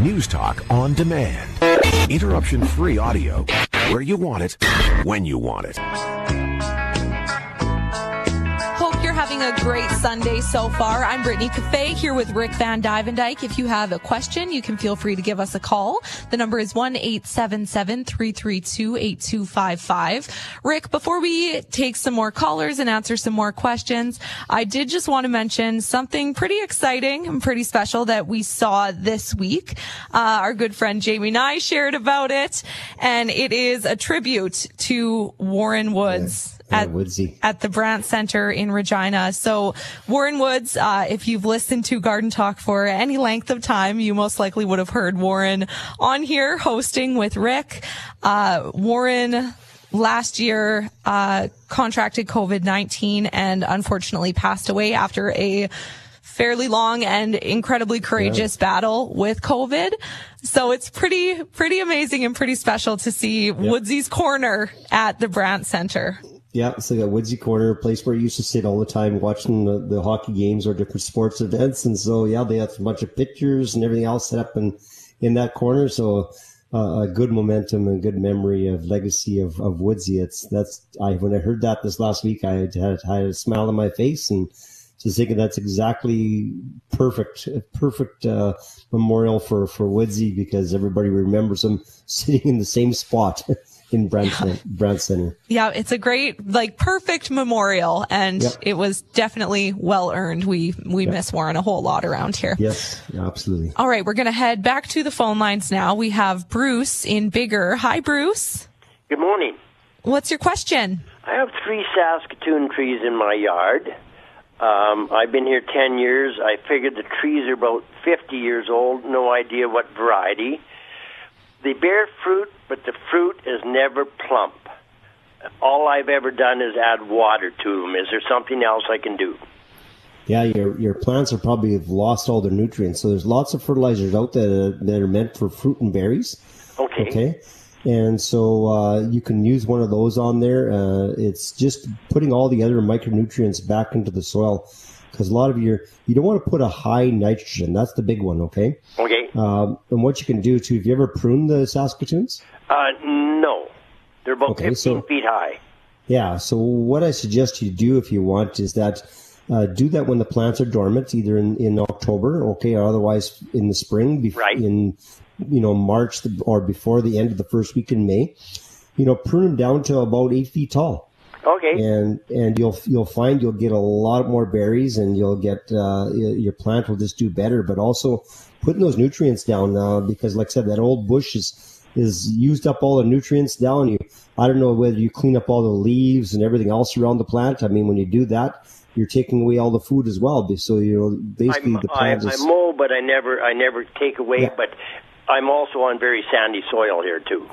News Talk on demand. Interruption free audio where you want it, when you want it. Having a great Sunday so far. I'm Brittany Cafe here with Rick Van Dyke. If you have a question, you can feel free to give us a call. The number is 1-877-332-8255. Rick, before we take some more callers and answer some more questions, I did just want to mention something pretty exciting and pretty special that we saw this week. Uh, our good friend Jamie Nye shared about it, and it is a tribute to Warren Woods. At, Woodsy. at the Brandt Center in Regina. So Warren Woods, uh, if you've listened to Garden Talk for any length of time, you most likely would have heard Warren on here hosting with Rick. Uh, Warren last year uh, contracted COVID-19 and unfortunately passed away after a fairly long and incredibly courageous yeah. battle with COVID. So it's pretty, pretty amazing and pretty special to see yeah. Woodsy's corner at the Brandt Center. Yeah, it's like a woodsy corner, a place where you used to sit all the time watching the, the hockey games or different sports events. And so, yeah, they have a bunch of pictures and everything else set up in, in that corner. So, uh, a good momentum and good memory of legacy of, of Woodsy. It's, that's, I, when I heard that this last week, I had, had, had a smile on my face and just thinking that's exactly perfect, perfect, uh, memorial for, for Woodsy because everybody remembers him sitting in the same spot. in Brandt, yeah. Brandt Center. Yeah, it's a great, like perfect memorial and yep. it was definitely well earned. We, we yep. miss Warren a whole lot around here. Yes, absolutely. All right. We're going to head back to the phone lines now. We have Bruce in Biggar. Hi, Bruce. Good morning. What's your question? I have three Saskatoon trees in my yard. Um, I've been here 10 years. I figured the trees are about 50 years old. No idea what variety. They bear fruit, but the fruit is never plump. All I've ever done is add water to them. Is there something else I can do? Yeah, your your plants are probably have lost all their nutrients. So there's lots of fertilizers out there that are meant for fruit and berries. Okay. Okay. And so uh, you can use one of those on there. Uh, it's just putting all the other micronutrients back into the soil because a lot of your you don't want to put a high nitrogen. That's the big one. Okay. Okay. Um, and what you can do too. Have you ever pruned the Saskatoons? Uh, no. They're about okay, 15 so, feet high. Yeah. So what I suggest you do if you want is that uh, do that when the plants are dormant, either in, in October, okay, or otherwise in the spring, bef- right. in you know March or before the end of the first week in May. You know, prune them down to about eight feet tall. Okay. And and you'll you'll find you'll get a lot more berries, and you'll get uh, your plant will just do better. But also putting those nutrients down uh, because, like I said, that old bush is is used up all the nutrients down. You I don't know whether you clean up all the leaves and everything else around the plant. I mean, when you do that, you're taking away all the food as well. So you know, basically I'm, the plant I, is. I mow, but I never I never take away. Yeah. But I'm also on very sandy soil here too.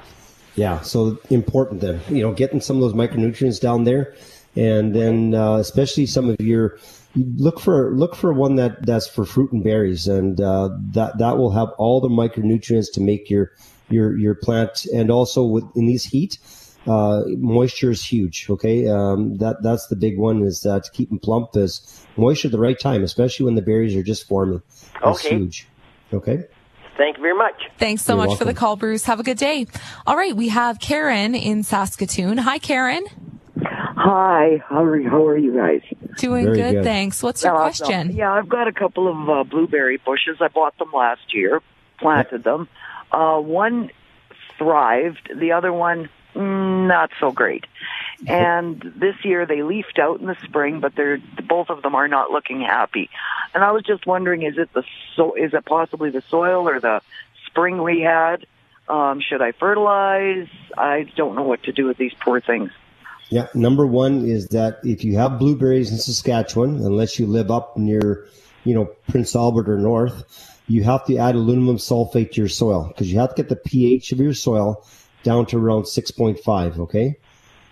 Yeah, so important then, you know, getting some of those micronutrients down there, and then uh, especially some of your look for look for one that that's for fruit and berries, and uh, that that will have all the micronutrients to make your your your plant, and also with in these heat. Uh, moisture is huge. Okay, um, that that's the big one is that to keep them plump is moisture at the right time, especially when the berries are just forming. That's okay. huge. Okay. Thank you very much. Thanks so You're much welcome. for the call, Bruce. Have a good day. All right, we have Karen in Saskatoon. Hi, Karen. Hi, how are you, how are you guys? Doing good, good. thanks. What's your Awesome. question? Yeah, I've got a couple of uh, blueberry bushes. I bought them last year, planted them. Uh, one thrived, the other one mm, not so great. And this year they leafed out in the spring, but they're both of them are not looking happy. And I was just wondering, is it the so is it possibly the soil or the spring we had? Um, should I fertilize? I don't know what to do with these poor things. Yeah, number one is that if you have blueberries in Saskatchewan, unless you live up near, you know, Prince Albert or north, you have to add aluminum sulfate to your soil because you have to get the pH of your soil down to around 6.5. Okay.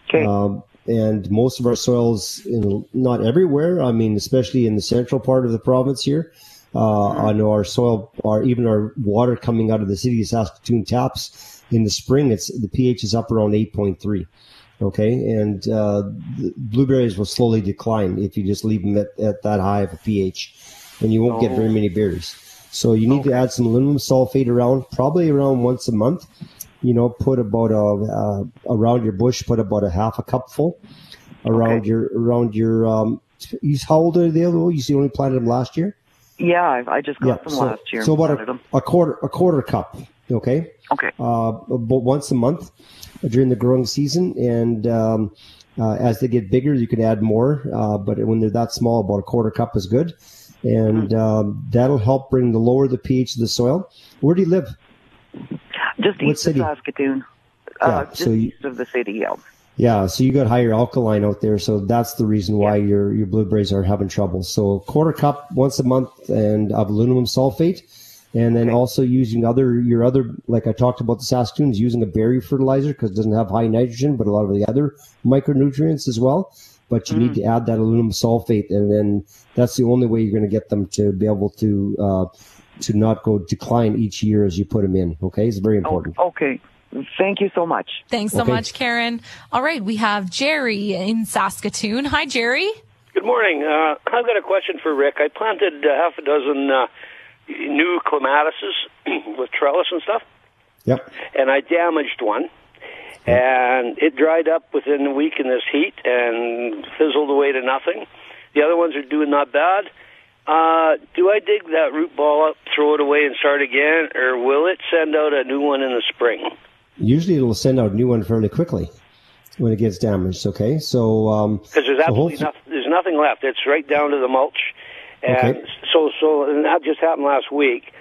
Okay. Um, and most of our soils, in, not everywhere. I mean, especially in the central part of the province here, uh, know our soil, or even our water coming out of the city of Saskatoon taps in the spring, it's the pH is up around 8.3. Okay, and uh, the blueberries will slowly decline if you just leave them at, at that high of a pH, and you won't get very many berries. So you need to add some aluminum sulfate around, probably around once a month. You know, put about a uh, around your bush, put about a half a cupful around Okay. your around your. Um, you- how old are they? You see, only planted them last year. Yeah, I, I just got them so, last year. so about a, a quarter a quarter cup. Okay, Okay. uh, about once a month during the growing season, and um, uh, as they get bigger, you can add more. Uh, but when they're that small, about a quarter cup is good, and Mm-hmm. um, that'll help bring the lower the pH of the soil. Where do you live? Just east city? of Saskatoon. Yeah, uh, just so you- east of the city, yeah. Yeah, so you got higher alkaline out there, so that's the reason why your your blueberries are having trouble. So a quarter cup once a month and of aluminum sulfate, and then also using other your other like I talked about the Saskatoons using a berry fertilizer because it doesn't have high nitrogen, but a lot of the other micronutrients as well. But you need to add that aluminum sulfate, and then that's the only way you're going to get them to be able to uh, to not go decline each year as you put them in. Okay, it's very Oh, important. okay. Thank you so much. Thanks so Okay. much, Karen. All right, we have Jerry in Saskatoon. Hi, Jerry. Good morning. Uh, I've got a question for Rick. I planted uh, half a dozen uh, new clematises with trellis and stuff, Yep. and I damaged one. And it dried up within a week in this heat and fizzled away to nothing. The other ones are doing not bad. Uh, do I dig that root ball up, throw it away, and start again, or will it send out a new one in the spring? Usually it'll send out a new one fairly quickly when it gets damaged. Okay, so um, Because there's so absolutely nothing, there's nothing left. It's right down to the mulch, and Okay. so so and that just happened last week.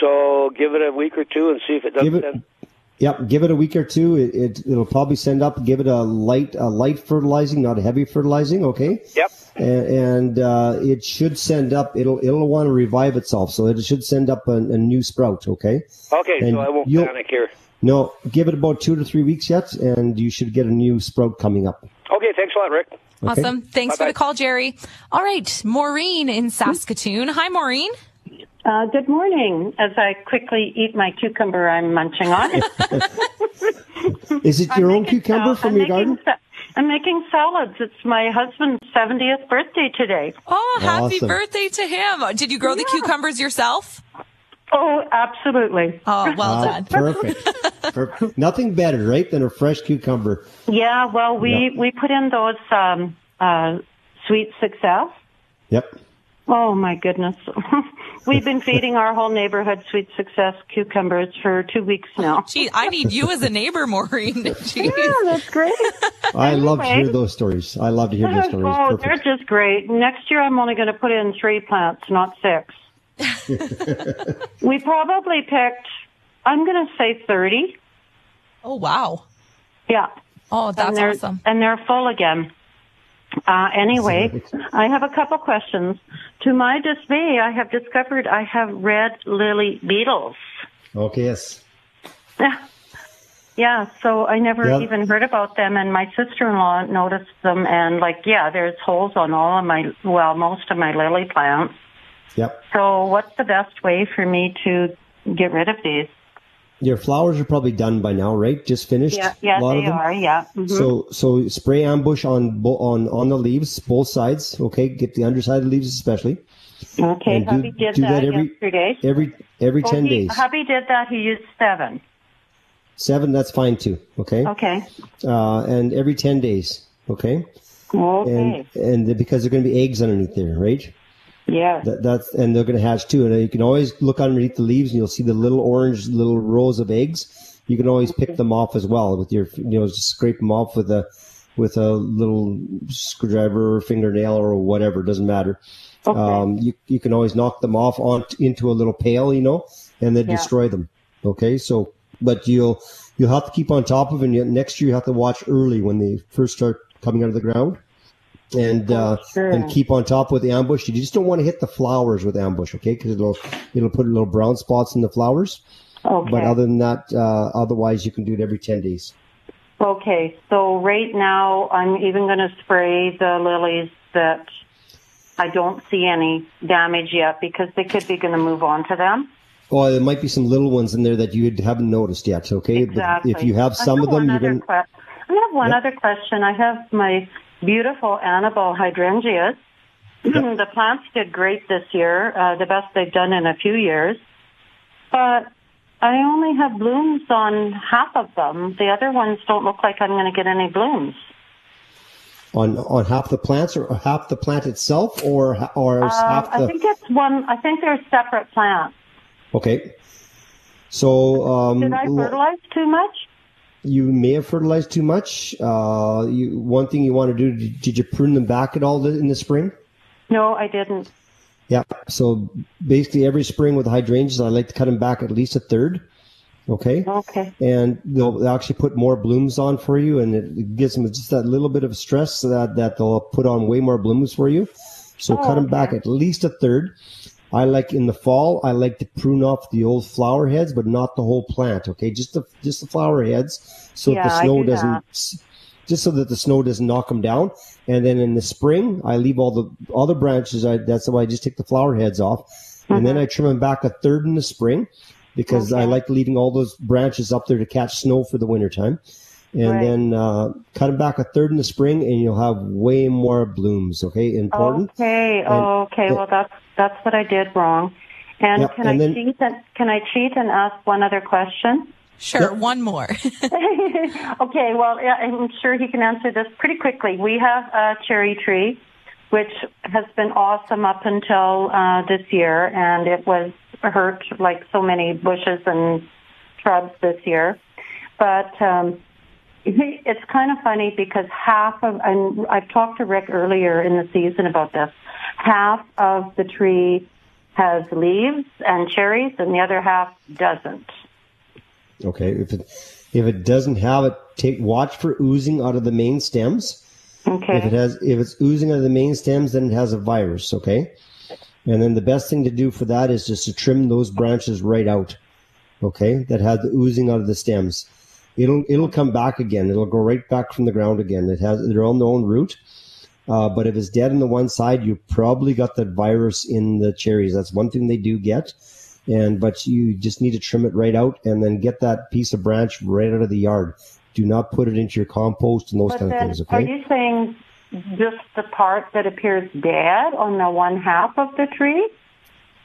So give it a week or two and see if it doesn't. Give it- send- Yep, give it a week or two. It, it it'll probably send up. Give it a light a light fertilizing, not a heavy fertilizing. Okay. Yep. And, and uh, it should send up. It'll it'll want to revive itself, so it should send up a, a new sprout. Okay. Okay, And so I won't panic here. No, give it about two to three weeks yet, and you should get a new sprout coming up. Okay, thanks a lot, Rick. Okay. Awesome. Thanks for Bye-bye. the call, Jerry. All right, Maureen in Saskatoon. Hi, Maureen. Uh, good morning. As I quickly eat my cucumber I'm munching on. Is it I'm your own cucumber sal- from I'm your garden? sa- I'm making salads. It's my husband's 70th birthday today. Oh, happy Awesome. birthday to him. Did you grow the cucumbers yourself? Oh, absolutely. Oh, well Ah, done. perfect. perfect. Nothing better, right, than a fresh cucumber. Yeah, well, we, Yeah. we put in those um, uh, sweet success. Yep. Oh, my goodness. We've been feeding our whole neighborhood sweet success cucumbers for two weeks now. Gee, I need you as a neighbor, Maureen. Jeez. Yeah, that's great. I love to hear those stories. I love to hear those stories. Oh, Perfect. they're just great. Next year, I'm only going to put in three plants, not six. we probably picked, I'm going to say 30. Oh, wow. Yeah. Oh, that's they're, awesome. And they're full again. Uh, anyway, I have a couple questions. To my dismay, I have discovered I have red lily beetles. Okay, yes. Yeah, Yeah. so I never Yeah. even heard about them, and my sister-in-law noticed them, and like, yeah, there's holes on all of my, well, most of my lily plants. Yep. So, what's the best way for me to get rid of these? Your flowers are probably done by now, right? Just finished. Yeah, yeah, a lot they of them? are. Yeah. Mhm. So so spray ambush on on on the leaves, both sides. Okay, get the underside of the leaves especially. okay, and do- hubby did do that, that every- yesterday. Every every Well, ten he- days. Hubby did that. He used seven. Seven, that's fine too. Okay. Okay. Uh, and every ten days. Okay. Okay. And and because there are going to be eggs underneath there, right? Yeah. That, that's and they're going to hatch too. And you can always look underneath the leaves, and you'll see the little orange little rows of eggs. You can always pick them off as well with your, you know, just scrape them off with a with a little screwdriver or fingernail or whatever. It doesn't matter. Okay. Um, you you can always knock them off on into a little pail, you know, and then Yeah. destroy them. Okay, so but you'll you'll have to keep on top of, it, and next year you have to watch early when they first start coming out of the ground, and uh, sure. and keep on top with the ambush. You just don't want to hit the flowers with ambush, okay? Because it'll it'll put little brown spots in the flowers. okay. But other than that, uh, otherwise you can do it every ten days. Okay, so right now I'm even going to spray the lilies that I don't see any damage yet because they could be going to move on to them. Well, there might be some little ones in there that you haven't noticed yet, okay? Exactly. But if you have some of them, you're other going. que- I have one Yep. other question. I have my beautiful Annabelle hydrangeas, the plants did great this year, uh, the best they've done in a few years. But I only have blooms on half of them. The other ones don't look like I'm going to get any blooms. On on half the plants or half the plant itself or or Uh, half the I think it's one. I think they're separate plants. Okay. So um, Did I fertilize too much? You may have fertilized too much. Uh, you, one thing you want to do, did, did you prune them back at all th- in the spring? No, I didn't. Yeah. So basically, every spring with hydrangeas, I like to cut them back at least a third. Okay. Okay. And they'll, they'll actually put more blooms on for you, and it, gives them just that little bit of stress so that that they'll put on way more blooms for you. So Oh, cut them back at least a third. I like in the fall, I like to prune off the old flower heads, but not the whole plant. Okay, just the just the flower heads, so Yeah, the snow do doesn't, that. just so that the snow doesn't knock them down. And then in the spring, I leave all the other branches. I, that's why I just take the flower heads off, and then I trim them back a third in the spring, because I Mm-hmm. Like leaving all those branches up there to catch snow for the wintertime. And Right. then uh, cut them back a third in the spring, and you'll have way more blooms. Okay, important. Okay. Oh, okay. and- well, that's that's what I did wrong. And Yep, can and I then- cheat? And, can I cheat and ask one other question? Sure, one more. okay, well, yeah, I'm sure he can answer this pretty quickly. We have a cherry tree, which has been awesome up until uh, this year, and it was hurt like so many bushes and shrubs this year. But um, it's kind of funny because half of, and I've talked to Rick earlier in the season about this, half of the tree has leaves and cherries, and the other half doesn't. Okay, if it if it doesn't have it, take watch for oozing out of the main stems. Okay. If it has, if it's oozing out of the main stems, then it has a virus. Okay, and then the best thing to do for that is just to trim those branches right out. Okay, that had the oozing out of the stems. It'll it'll come back again. It'll go right back from the ground again. It has they're on their own root. Uh, but if it's dead on the one side, you probably got that virus in the cherries. That's one thing they do get. And but you just need to trim it right out and then get that piece of branch right out of the yard. Do not put it into your compost and those But kind of things. are Okay. you saying just the part that appears dead on the one half of the tree?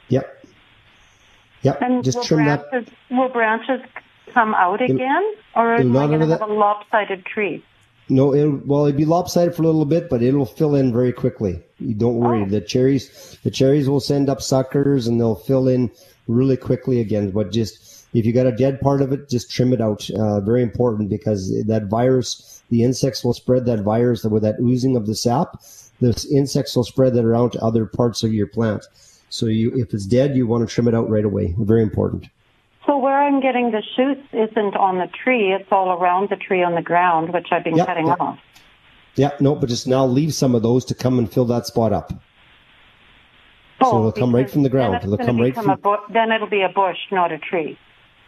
Yep. Yep. And just trim that. branches will branches come out again, or it'll am I going to that- have a lopsided tree? No, it'll, well, it'd be lopsided for a little bit, but it'll fill in very quickly. You don't worry. Oh. The cherries, the cherries will send up suckers and they'll fill in really quickly again. But just if you got a dead part of it, just trim it out. Uh, very important because that virus, the insects will spread that virus with that oozing of the sap. The insects will spread that around to other parts of your plant. So you, if it's dead, you want to trim it out right away. Very important. So where I'm getting the shoots isn't on the tree; it's all around the tree on the ground, which I've been Yep, cutting yep. off. Yeah, no, but just now leave some of those to come and fill that spot up. So it'll come right from the ground. then it'll come right from- bu- then it'll be a bush, not a tree.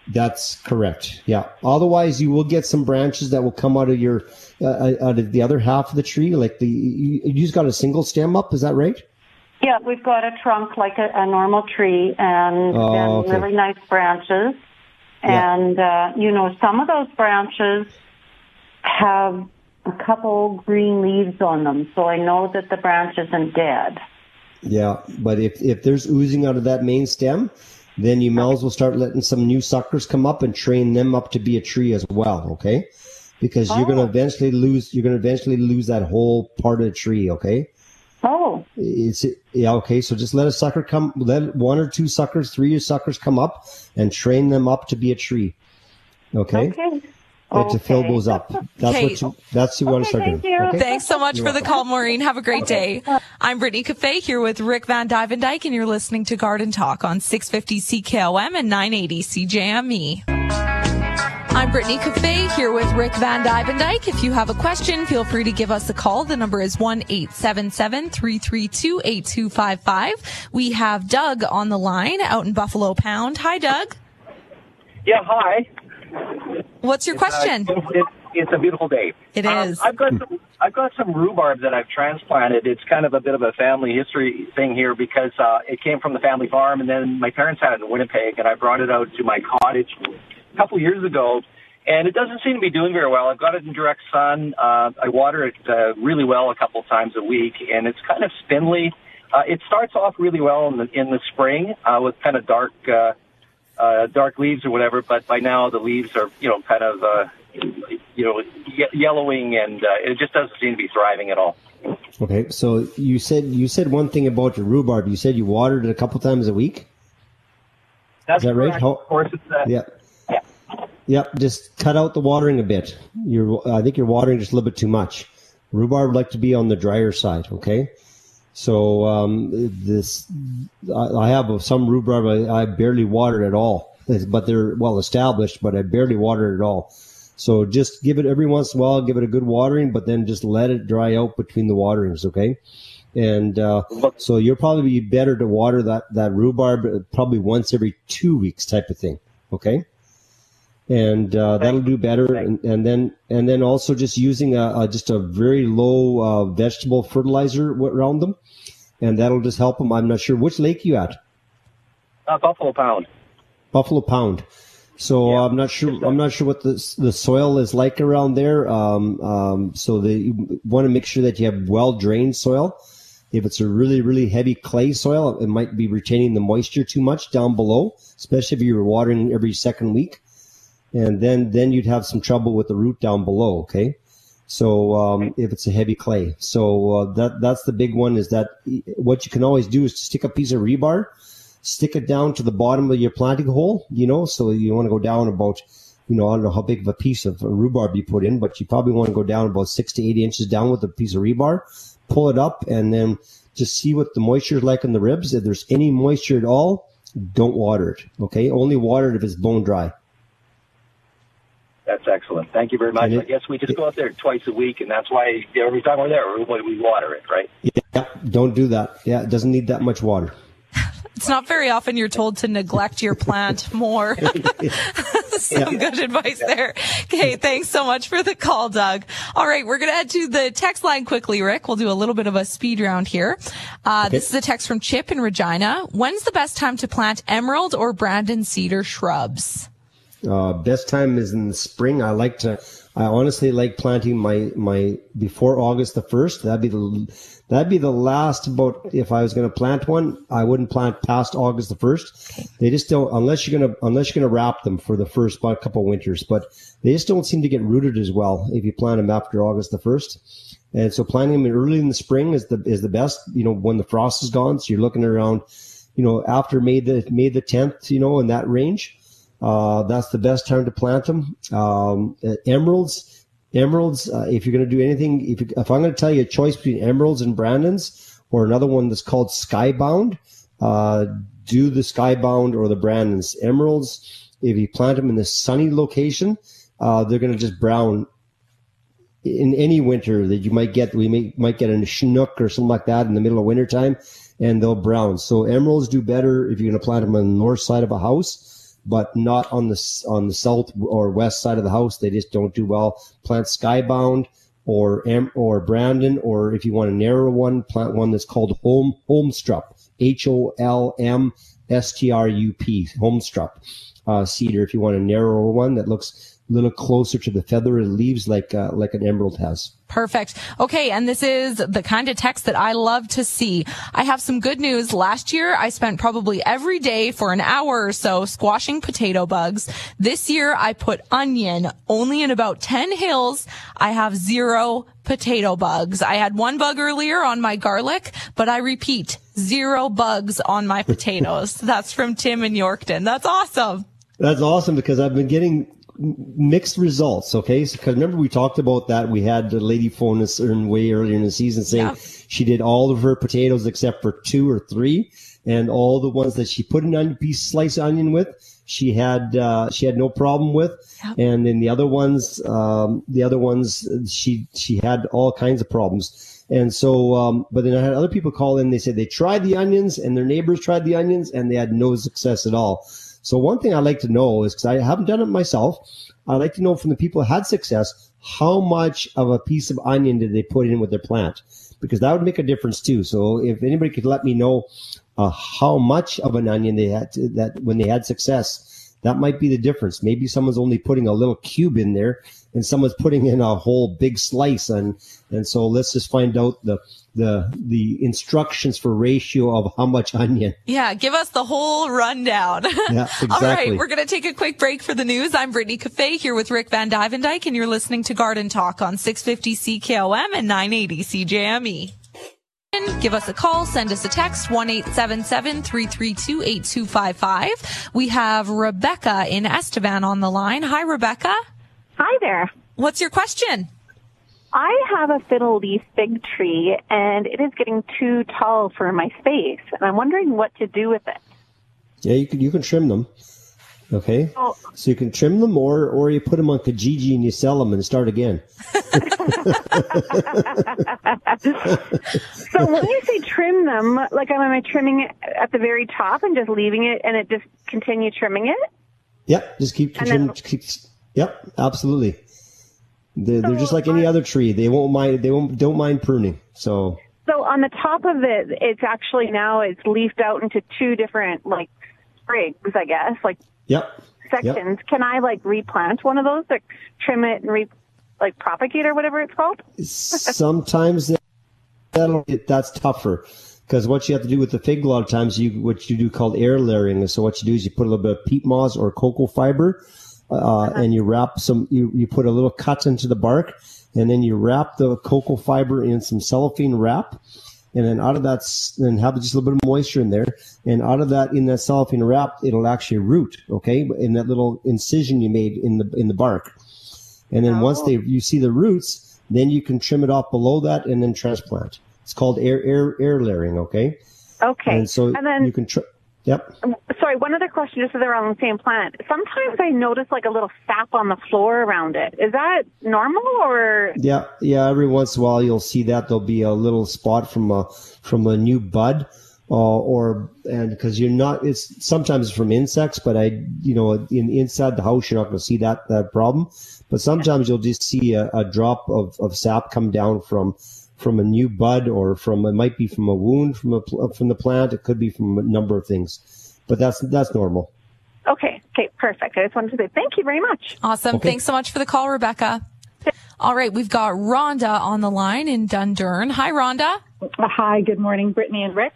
That's correct. Yeah. Otherwise, you will get some branches that will come out of your uh, out of the other half of the tree. Like the you, you just got a single stem up. Is that right? Yeah, we've got a trunk like a, a normal tree and Oh, then okay. really nice branches. Yeah. And, uh, you know, some of those branches have a couple green leaves on them. So I know that the branch isn't dead. Yeah. But if if there's oozing out of that main stem, then you may as well start letting some new suckers come up and train them up to be a tree as well. Okay. Because you're going to Oh. eventually lose. You're going to eventually lose that whole part of the tree. Okay. It's yeah okay. So just let a sucker come. Let one or two suckers, three suckers come up, and train them up to be a tree. Okay. okay. And to fill Okay. those up. That's Okay. what you. That's you want to Okay, start thank doing. you. Okay. Thanks so much You're for the call, Maureen. Have a great day. I'm Brittany Cafe here with Rick Van Dyke, and you're listening to Garden Talk on 650 CKOM and 980 CJME. I'm Brittany Cafe here with Rick Van Dyke. If you have a question, feel free to give us a call. The number is 1-877-332-8255. We have Doug on the line out in Buffalo Pound. Hi, Doug. Yeah, hi. What's your question? Uh, it, it's a beautiful day. It Um, is. I've got some. I've got some rhubarb that I've transplanted. It's kind of a bit of a family history thing here because uh, it came from the family farm, and then my parents had it in Winnipeg, and I brought it out to my cottage a couple years ago. And it doesn't seem to be doing very well. I've got it in direct sun. Uh, I water it uh, really well a couple times a week, and it's kind of spindly. Uh, it starts off really well in the in the spring uh, with kind of dark uh, uh, dark leaves or whatever, but by now the leaves are you know kind of uh, you know ye- yellowing and uh, it just doesn't seem to be thriving at all. Okay, so you said you said one thing about your rhubarb. You said you watered it a couple times a week. That's Is that right? How- Of course, it's uh, Yeah. Yep. Just cut out the watering a bit. You're, I think you're watering just a little bit too much. Rhubarb would like to be on the drier side. Okay. So um, this, I, I have some rhubarb. I, I barely watered at all, but they're well established. But I barely watered at all. So just give it every once in a while. Give it a good watering, but then just let it dry out between the waterings. Okay. And uh, so you'll probably be better to water that that rhubarb probably once every two weeks, type of thing. Okay and uh, that'll do better. And, and then and then also just using a, a just a very low uh, vegetable fertilizer around them, and that'll just help them. I'm not sure which lake you at. uh, Buffalo Pound. Buffalo Pound. So Yeah. I'm not sure. I'm not sure what the the soil is like around there. Um, um, so they you want to make sure that you have well drained soil. If it's a really really heavy clay soil, it might be retaining the moisture too much down below, especially if you're watering every second week. And then then you'd have some trouble with the root down below. Okay. So um, if it's a heavy clay, so uh, that that's the big one. Is that what you can always do is stick a piece of rebar stick it down to the bottom of your planting hole, you know, so you want to go down about, you know, I don't know how big of a piece of rhubarb you put in, but you probably want to go down about six to eight inches down with a piece of rebar, pull it up and then just see what the moisture is like in the ribs. If there's any moisture at all, don't water it. Okay. Only water it if it's bone dry. That's excellent. Thank you very much. And it- I guess we just go out there twice a week, and that's why every time we're there, we we water it, right? Yeah. Don't do that. Yeah. It doesn't need that much water. It's not very often you're told to neglect your plant more. Some good advice there. Okay, thanks so much for the call, Doug. All right, we're going to head to the text line quickly, Rick. We'll do a little bit of a speed round here. Uh, This is a text from Chip in Regina. When's the best time to plant emerald or Brandon cedar shrubs? Uh, best time is in the spring. I like to. I honestly like planting my my before August the first. That'd be the that'd be the last about. If I was going to plant one, I wouldn't plant past August the first. They just don't unless you're gonna unless you're gonna wrap them for the first about couple winters. But they just don't seem to get rooted as well if you plant them after August the first. And so planting them early in the spring is the is the best. You know when the frost is gone, so you're looking around. You know after May the May the tenth. You know in that range. Uh, that's the best time to plant them. Um, emeralds, emeralds. Uh, if you're going to do anything, if, you, if I'm going to tell you a choice between emeralds and Brandons, or another one that's called Skybound, uh, do the Skybound or the Brandons. Emeralds, if you plant them in a sunny location, uh, they're going to just brown in any winter that you might get. We may, might get a chinook or something like that in the middle of wintertime, and they'll brown. So emeralds do better if you're going to plant them on the north side of a house, but not on the on the south or west side of the house. They just don't do well. Plant skybound or or Brandon, or if you want a narrow one, plant one that's called home Holmstrup. H O L M S T R U P Holmstrup uh, cedar. If you want a narrower one that looks little closer to the feathery leaves, like uh, like an emerald has. Perfect. Okay. And this is the kind of text that I love to see. I have some good news. Last year, I spent probably every day for an hour or so squashing potato bugs. This year, I put onion only in about 10 hills. I have zero potato bugs. I had one bug earlier on my garlic, but I repeat, zero bugs on my potatoes. That's from Tim in Yorkton. That's awesome. That's awesome because I've been getting mixed results. Okay, because remember we talked about that. We had a lady phone us in way earlier in the season saying Yeah. she did all of her potatoes except for two or three, and all the ones that she put an onion piece sliced onion with, she had uh, she had no problem with, and then the other ones, um, the other ones, she she had all kinds of problems. And so, um, but then I had other people call in. They said they tried the onions, and their neighbors tried the onions, and they had no success at all. So one thing I'd like to know is because I haven't done it myself, I'd like to know from the people who had success how much of a piece of onion did they put in with their plant, because that would make a difference too. So if anybody could let me know uh, how much of an onion they had to, that when they had success, that might be the difference. Maybe someone's only putting a little cube in there and someone's putting in a whole big slice. And, and so let's just find out the, the, the instructions for ratio of how much onion. Yeah. Give us the whole rundown. Yeah, exactly. right. We're going to take a quick break for the news. I'm Brittany Cafe here with Rick Van Dyke, and you're listening to Garden Talk on 650 CKOM and 980 CJME. Give us a call, send us a text, 1-877-332-8255. We have Rebecca in Estevan on the line. Hi, Rebecca. Hi there. What's your question? I have a fiddle leaf fig tree and it is getting too tall for my space and I'm wondering what to do with it. Yeah, you can, you can trim them. Okay. Oh. So you can trim them or, or you put them on Kijiji and you sell them and start again. So when you say trim them, like am I trimming it at the very top and just leaving it and it just continue trimming it? Yep. Just keep, And trim, then- keep yep, absolutely. They're, they're just like any other tree. They won't mind, they won't, don't mind pruning. So So on the top of it, it's actually now it's leafed out into two different like sprigs, I guess, like yep. sections. Can I like replant one of those, like trim it and re like propagate or whatever it's called? sometimes that- that'll get, that's tougher because what you have to do with the fig a lot of times you what you do called air layering so what you do is you put a little bit of peat moss or cocoa fiber uh, and you wrap some you, you put a little cut into the bark and then you wrap the cocoa fiber in some cellophane wrap and then out of that then have just a little bit of moisture in there and out of that in that cellophane wrap it'll actually root okay in that little incision you made in the in the bark and then once oh. they you see the roots, then you can trim it off below that and then transplant. It's called air air air layering. Okay. Okay. And so and then you can. Tr- yep. Sorry, one other question, just so they're on the same plant. Sometimes I notice like a little sap on the floor around it. Is that normal or? Yeah. Yeah. Every once in a while, you'll see that there'll be a little spot from a from a new bud. Uh, or and because you're not, it's sometimes from insects, but I, you know, in inside the house, you're not going to see that that problem. But sometimes you'll just see a, a drop of, of sap come down from from a new bud or from it might be from a wound from a from the plant. It could be from a number of things, but that's that's normal. Okay, okay, perfect. I just wanted to say thank you very much. Awesome. Okay. Thanks so much for the call, Rebecca. All right. We've got Rhonda on the line in Dundurn. Hi, Rhonda. Hi, good morning, Brittany and Rick.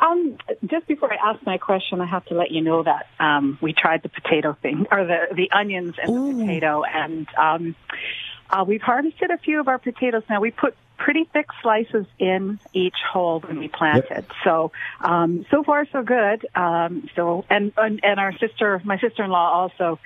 Um, just before I ask my question, I have to let you know that um, we tried the potato thing, or the the onions and the potato, and um, uh, we've harvested a few of our potatoes. Now we put pretty thick slices in each hole when we planted. So um, so far so good. Um, so and, and and our sister, my sister-in-law, also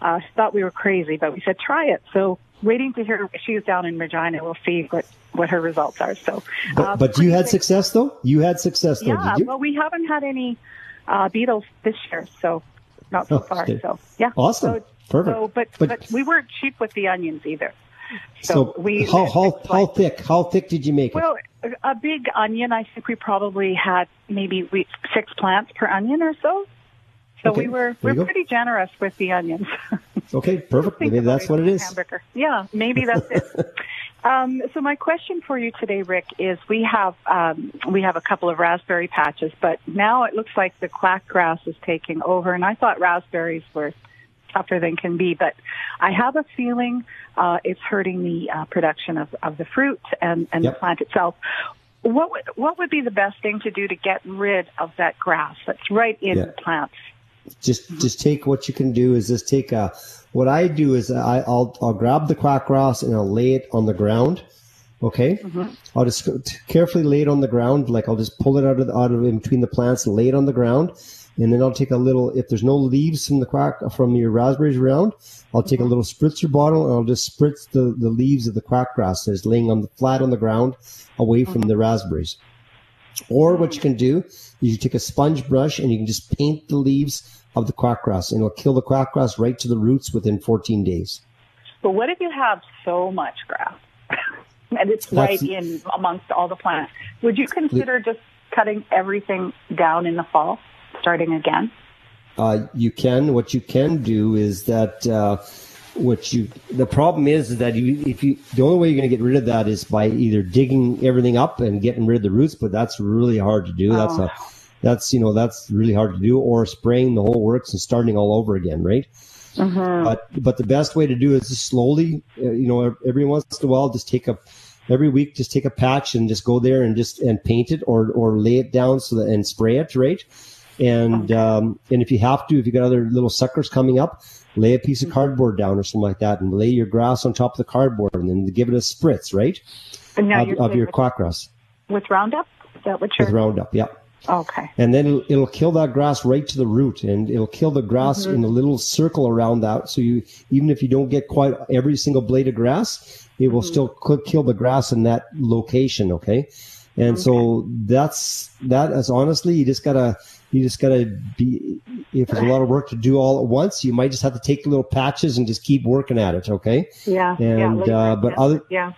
uh, thought we were crazy, but we said try it. So waiting to hear. She's down in Regina. We'll see what what her results are. So, But, uh, but you had success though. You had success though, yeah, did you? well, we haven't had any uh, beetles this year, so not so Oh, far. okay. So yeah, Awesome. So, Perfect. So, but, But- but we weren't cheap with the onions either. So, So, we how how how thick? How thick did you make it? well, a big onion. I think we probably had maybe we, six plants per onion or so. So Okay, we were you we're pretty generous with the onions. Okay, perfect. Maybe that's what it is. Hamburger. Yeah, maybe that's it. um, so my question for you today, Rick, is we have um, we have a couple of raspberry patches, but now it looks like the quack grass is taking over. And I thought raspberries were tougher than can be, but I have a feeling uh, it's hurting the uh, production of, of the fruit and, and Yep. the plant itself. What would, what would be the best thing to do to get rid of that grass that's right in Yeah. the plants? just just take what you can do is just take a what I do is I, I'll I'll grab the quack grass and I'll lay it on the ground. Okay, I'll just carefully lay it on the ground. Like I'll just pull it out of the, out of in between the plants lay it on the ground, and then I'll take a little. If there's no leaves from the quack from your raspberries around, I'll take a little spritzer bottle and I'll just spritz the, the leaves of the quack grass that's laying on the flat on the ground, away from the raspberries. Or what you can do is you take a sponge brush and you can just paint the leaves of the quackgrass and it'll kill the quackgrass right to the roots within 14 days. But what if you have so much grass and it's That's- right in amongst all the plants? Would you consider just cutting everything down in the fall, starting again? Uh, you can, what you can do is that, uh, what you, the problem is, that you, if you, the only way you're going to get rid of that is by either digging everything up and getting rid of the roots, but that's really hard to do. That's a, that's you know that's really hard to do. Or spraying the whole works and starting all over again, right? Mm-hmm. But but the best way to do it is just slowly, uh, you know, every once in a while, just take a every week, just take a patch and just go there and just and paint it or or lay it down so that and spray it, right? And um, and if you have to, if you got other little suckers coming up, lay a piece of cardboard down or something like that, and lay your grass on top of the cardboard, and then give it a spritz, right? And now of, of your quackgrass with Roundup? Is that what you're with Roundup, yeah. Okay. And then it'll, it'll kill that grass right to the root, and it'll kill the grass Mhm. in a little circle around that. So you, even if you don't get quite every single blade of grass, it will still kill the grass in that location. Okay. And so that's that. As honestly, you just gotta you just gotta be. If there's a lot of work to do all at once, you might just have to take little patches and just keep working at it. Okay. Yeah. yeah, And later, uh, but yeah. other yeah.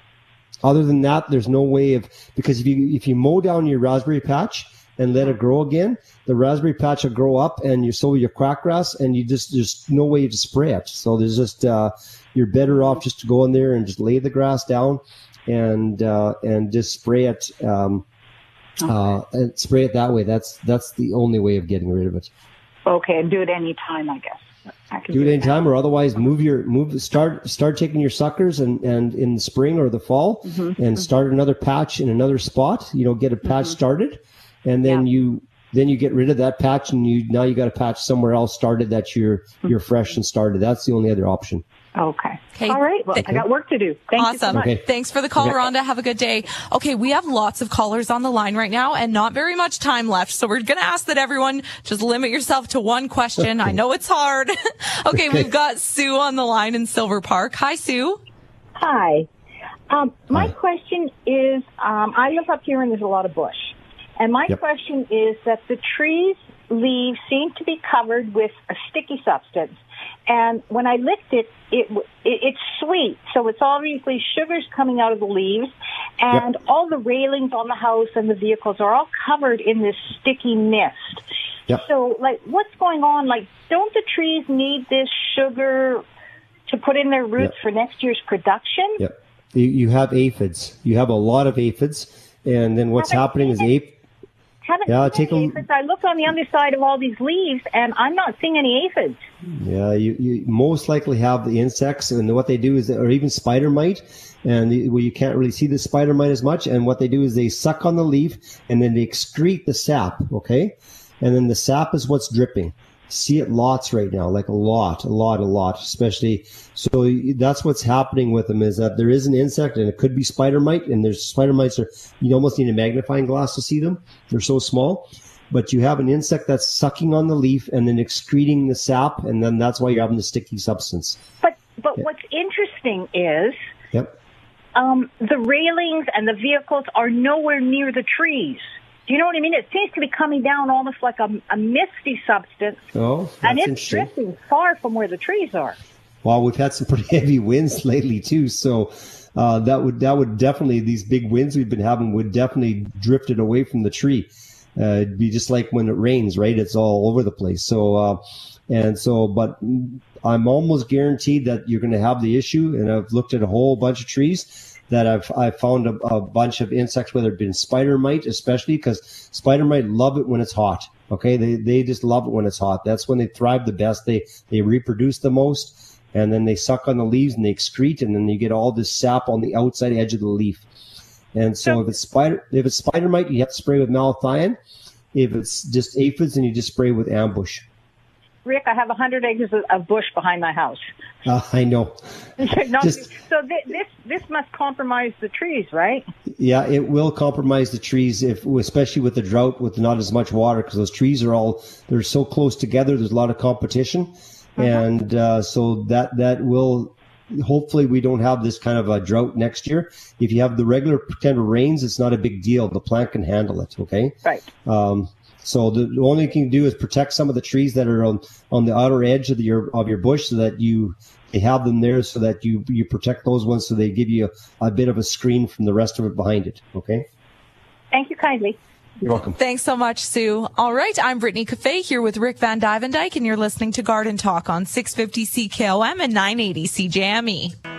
other than that, there's no way of because if you if you mow down your raspberry patch and let it grow again, the raspberry patch will grow up and you sow your quack grass and you just there's no way to spray it. So there's just uh, you're better off just to go in there and just lay the grass down and uh, and just spray it um, uh, and spray it that way. That's that's the only way of getting rid of it. Okay, and do it any time, I guess. I Do it anytime, or otherwise move your move. Start start taking your suckers and and in the spring or the fall, Mhm, and start another patch in another spot. You know, get a patch started, and then you then you get rid of that patch, and you now you got a patch somewhere else started that you're you're fresh and started. That's the only other option. Okay. Okay. All right. Well, I got work to do. Thank you so awesome. much. Okay. Thanks for the call, Okay. Rhonda. Have a good day. Okay, we have lots of callers on the line right now and not very much time left. So we're going to ask that everyone just limit yourself to one question. I know it's hard. okay, we've got Sue on the line in Silver Park. Hi, Sue. Hi. Um, my question is, um, I live up here and there's a lot of bush. And my Yep. question is that the trees' leaves seem to be covered with a sticky substance. And when I licked it, it, it it's sweet. So it's obviously sugars coming out of the leaves. And all the railings on the house and the vehicles are all covered in this sticky mist. Yep. So, like, what's going on? Like, don't the trees need this sugar to put in their roots Yep. for next year's production? Yep. You, you have aphids. You have a lot of aphids, and then what's happening is ape. Haven't Yeah, seen take any a- aphids. I look on the underside of all these leaves, and I'm not seeing any aphids. Yeah, you, you most likely have the insects, and what they do is, or even spider mite, and the, well, you can't really see the spider mite as much. And what they do is they suck on the leaf, and then they excrete the sap. Okay, and then the sap is what's dripping. See it lots right now, like a lot, a lot, a lot, especially. So that's what's happening with them is that there is an insect, and it could be spider mite, and there's spider mites are you almost need a magnifying glass to see them. They're so small but you have an insect that's sucking on the leaf and then excreting the sap, and then that's why you're having the sticky substance. But but Yeah. what's interesting is Yep. um, the railings and the vehicles are nowhere near the trees. Do you know what I mean? It seems to be coming down almost like a, a misty substance, Oh, and it's drifting far from where the trees are. Well, we've had some pretty heavy winds lately too, so uh, that would that would definitely these big winds we've been having would definitely drift it away from the tree. Uh, it'd be just like when it rains, right? It's all over the place. So, uh, and so, but I'm almost guaranteed that you're going to have the issue. And I've looked at a whole bunch of trees that I've I've found a, a bunch of insects, whether it been spider mite, especially because spider mite love it when it's hot. Okay, they they just love it when it's hot. That's when they thrive the best. They they reproduce the most, and then they suck on the leaves and they excrete, and then you get all this sap on the outside edge of the leaf. And so, if it's spider if it's spider mite, you have to spray with malathion. If it's just aphids, then you just spray with ambush. Rick, I have a hundred acres of, bush behind my house. Uh, I know. Not- Just- so thi- this this must compromise the trees, right? Yeah, it will compromise the trees if, especially with the drought, with not as much water, because those trees are all they're so close together. There's a lot of competition, and uh, so that that will. Hopefully, we don't have this kind of a drought next year. If you have the regular kind of rains, it's not a big deal. The plant can handle it. Okay. Right. Um, so the, the only thing you can do is protect some of the trees that are on, on the outer edge of the, your of your bush, so that you they have them there, so that you you protect those ones, so they give you a, a bit of a screen from the rest of it behind it. Okay. Thank you kindly. You're welcome. Thanks so much, Sue. All right, I'm Brittany Cafe here with Rick vanDuyvendyk, and you're listening to Garden Talk on 650 CKOM and 980 CJME.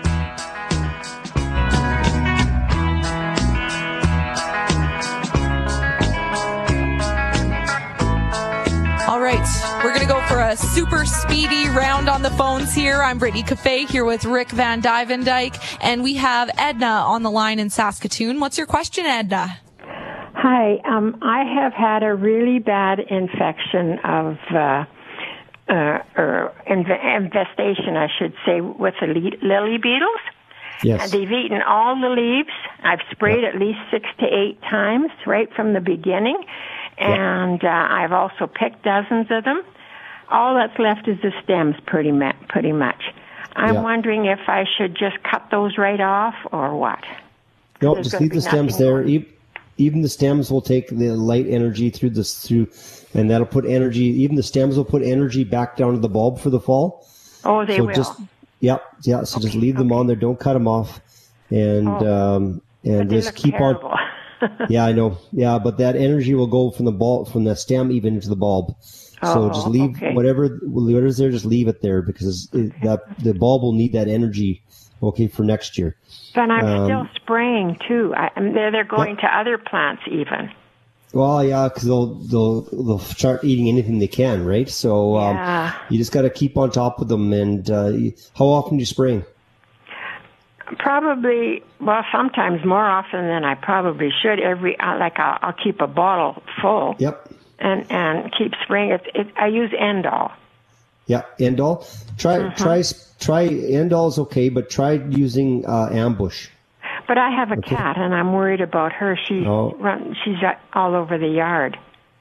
Right, we're going to go for a super speedy round on the phones here. I'm Brittany Cafe here with Rick Van Dyke, and we have Edna on the line in Saskatoon. What's your question, Edna? Hi, um, I have had a really bad infection of, uh, uh, or inv- infestation, I should say, with the li- lily beetles. Yes. And they've eaten all the leaves. I've sprayed at least six to eight times right from the beginning. And uh, I've also picked dozens of them. All that's left is the stems, pretty, ma- pretty much. I'm Yeah. wondering if I should just cut those right off or what. No, There's just leave the stems there. Even the stems will take the light energy through this through, and that'll put energy. Even the stems will put energy back down to the bulb for the fall. Oh, they so will. just yep, yeah. So just leave them on there. Don't cut them off, and um, and just keep terrible. on. yeah, I know. Yeah, but that energy will go from the bulb, from the stem, even into the bulb. so Oh, just leave okay. whatever whatever's there. Just leave it there because it, that the bulb will need that energy. Okay, for next year. But I'm Um, still spraying too. I, they're they're going to other plants even. Well, yeah, because they'll they'll they'll start eating anything they can, right? So um, Yeah. you just got to keep on top of them. And uh, how often do you spray? Probably, well, sometimes more often than I probably should. Every like I'll, I'll keep a bottle full Yep. and and keep spraying it. it I use Endol. Yeah, Endol. Try Mm-hmm. try try Endol's okay, but try using uh, Ambush. But I have a Okay. cat, and I'm worried about her. She Oh. run, she's uh, all over the yard.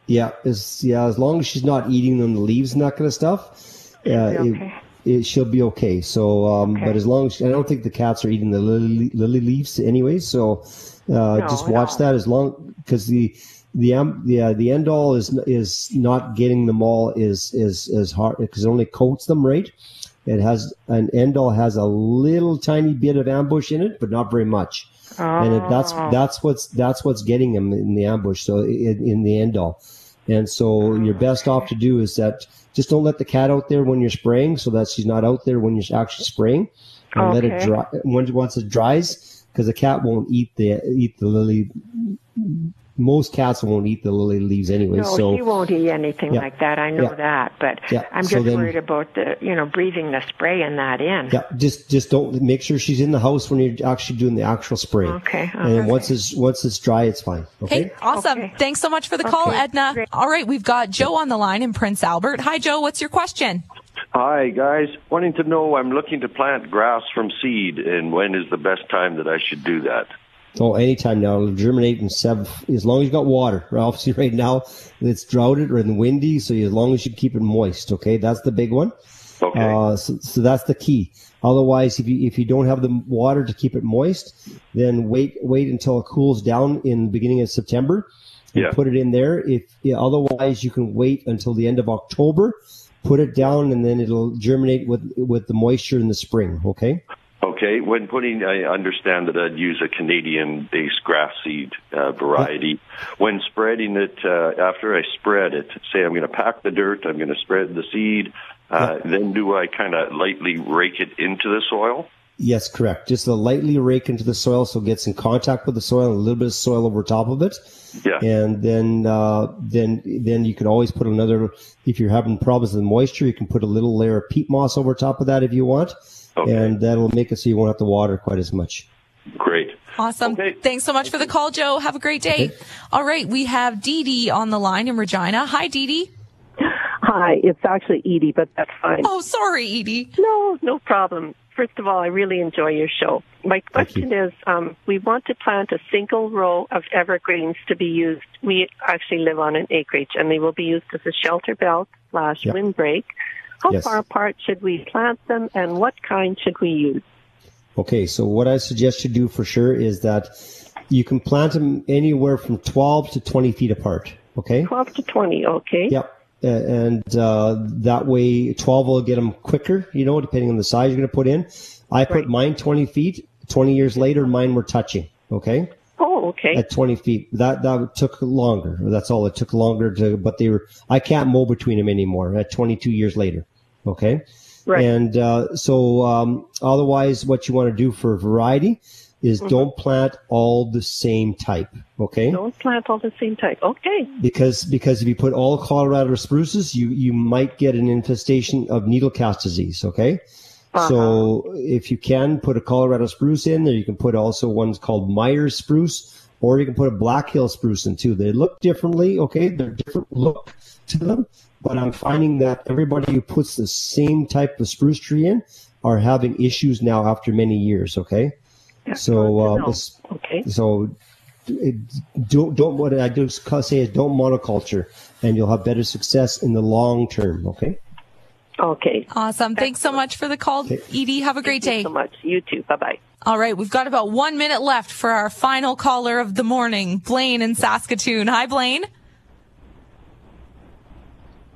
Yeah, as yeah, as long as she's not eating them the leaves and that kind of stuff, uh, okay. it, it she'll be okay. So, um, Okay. but as long as I don't think the cats are eating the lily, lily leaves anyway, so uh, No, just watch no. that as long because the the um, the uh, the end all is is not getting them all is is is hard because it only coats them right. It has an end all has a little tiny bit of ambush in it, but not very much. And it, that's Oh. that's what's that's what's getting them in the ambush. So in, in the end all, and so you're best off to do is that just don't let the cat out there when you're spraying, so that she's not out there when you're actually spraying, and let it dry. Once once it dries, because the cat won't eat the eat the lily. Most cats won't eat the lily leaves anyway. No, so she won't eat anything Yeah. like that. I know Yeah. that, but Yeah, I'm so just then- worried about the you know breathing the spray and that in. Yeah, just just don't make sure she's in the house when you're actually doing the actual spray. Okay, And then okay. once it's once it's dry, it's fine. Okay. Hey, awesome. Thanks so much for the call, Okay. Edna. All right, we've got Joe on the line in Prince Albert. Hi, Joe. What's your question? Hi, guys. Wanting to know, I'm looking to plant grass from seed, and when is the best time that I should do that? Oh, anytime now. It'll germinate in seven, as long as you got water. Obviously, right now it's droughted or windy, so as long as you keep it moist, okay? That's the big one. Okay. Uh, so, so that's the key. Otherwise, if you if you don't have the water to keep it moist, then wait wait until it cools down in the beginning of September and Yeah. put it in there. If yeah, otherwise, you can wait until the end of October, put it down, and then it'll germinate with with the moisture in the spring. Okay. Okay. When putting, I understand that I'd use a Canadian-based grass seed uh, variety. When spreading it, uh, after I spread it, say I'm going to pack the dirt, I'm going to spread the seed. Uh, Then do I kind of lightly rake it into the soil? Yes, correct. Just a lightly rake into the soil so it gets in contact with the soil a little bit of soil over top of it. Yeah. And then, uh, then, then you can always put another, if you're having problems with moisture, you can put a little layer of peat moss over top of that if you want. And that'll make it so you won't have to water quite as much. Great. Awesome. Thanks so much for the call, Joe. Have a great day. All right, we have Dee Dee on the line in Regina. Hi, Dee Dee. Hi, it's actually Edie, but that's fine. Oh, sorry, Edie. No, no problem. First of all, I really enjoy your show. My question is, um, we want to plant a single row of evergreens to be used. We actually live on an acreage, and they will be used as a shelter belt slash Yep. windbreak. How Yes. far apart should we plant them, and what kind should we use? Okay. So what I suggest you do for sure is that you can plant them anywhere from 12 to 20 feet apart. Okay. 12 to 20, okay? Yep. And uh, that way, 12 will get them quicker, you know, depending on the size you're going to put in. I put mine 20 feet. 20 years later, mine were touching. Okay. Oh, okay. At 20 feet. That, that took longer. That's all. It took longer to, but they were, I can't mow between them anymore at 22 years later. Okay. Right. And uh, so, um, otherwise, what you want to do for variety, is Mhm. don't plant all the same type. Okay. Don't plant all the same type. Okay. Because because if you put all Colorado spruces, you you might get an infestation of needle cast disease. Okay. So if you can put a Colorado spruce in there, you can put also ones called Meyers spruce, or you can put a Black Hill spruce in too. They look differently. Okay, they're different look to them, but I'm finding that everybody who puts the same type of spruce tree in are having issues now after many years. Okay. So, uh, okay. so it, don't don't what I do say is don't monoculture, and you'll have better success in the long term. Okay. Okay. Awesome. Thanks so much for the call, Edie. Have a great day. Thanks so much. You too. Bye bye. All right, we've got about one minute left for our final caller of the morning, Blaine in Saskatoon. Hi, Blaine.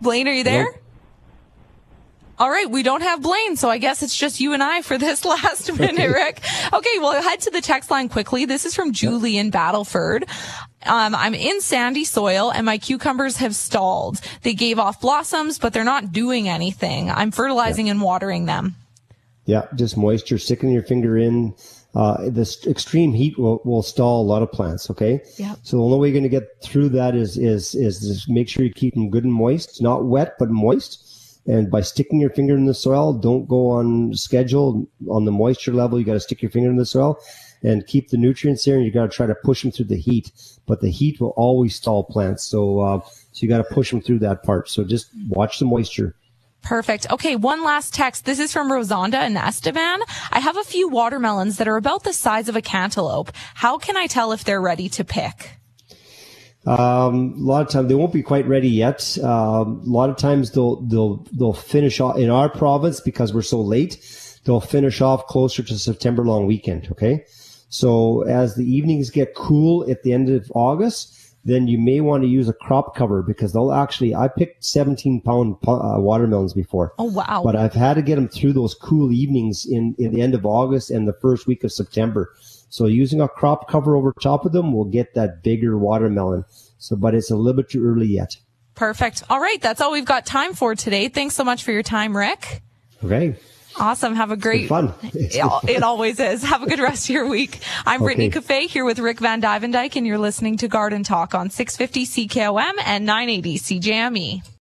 Blaine, are you there? All right, we don't have Blaine, so I guess it's just you and I for this last minute, Rick. Okay, well, head to the text line quickly. This is from Julie in Battleford. Um, I'm in sandy soil and my cucumbers have stalled. They gave off blossoms, but they're not doing anything. I'm fertilizing and watering them. Yeah, just moisture, sticking your finger in. Uh, this extreme heat will, will stall a lot of plants. Okay. Yeah. So the only way you're going to get through that is, is, is just make sure you keep them good and moist, not wet, but moist. And by sticking your finger in the soil, don't go on schedule on the moisture level. You got to stick your finger in the soil and keep the nutrients there. And you got to try to push them through the heat, but the heat will always stall plants. So, uh, so you got to push them through that part. So just watch the moisture. Perfect. Okay, one last text. This is from Rosanda and Esteban. I have a few watermelons that are about the size of a cantaloupe. How can I tell if they're ready to pick? Um, a lot of times they won't be quite ready yet. Um, a lot of times they'll they'll they'll finish off in our province because we're so late. They'll finish off closer to September long weekend. Okay, so as the evenings get cool at the end of August, then you may want to use a crop cover because they'll actually. I picked 17 pound uh, watermelons before. Oh wow! But I've had to get them through those cool evenings in, in the end of August and the first week of September. So using a crop cover over top of them will get that bigger watermelon. So, but it's a little bit too early yet. Perfect. All right, that's all we've got time for today. Thanks so much for your time, Rick. Okay. Awesome. Have a great fun. it, always is. Have a good rest of your week. I'm Brittany Okay. Cafe here with Rick vanDuyvendyk, and you're listening to Garden Talk on 650 CKOM and 980 CJME.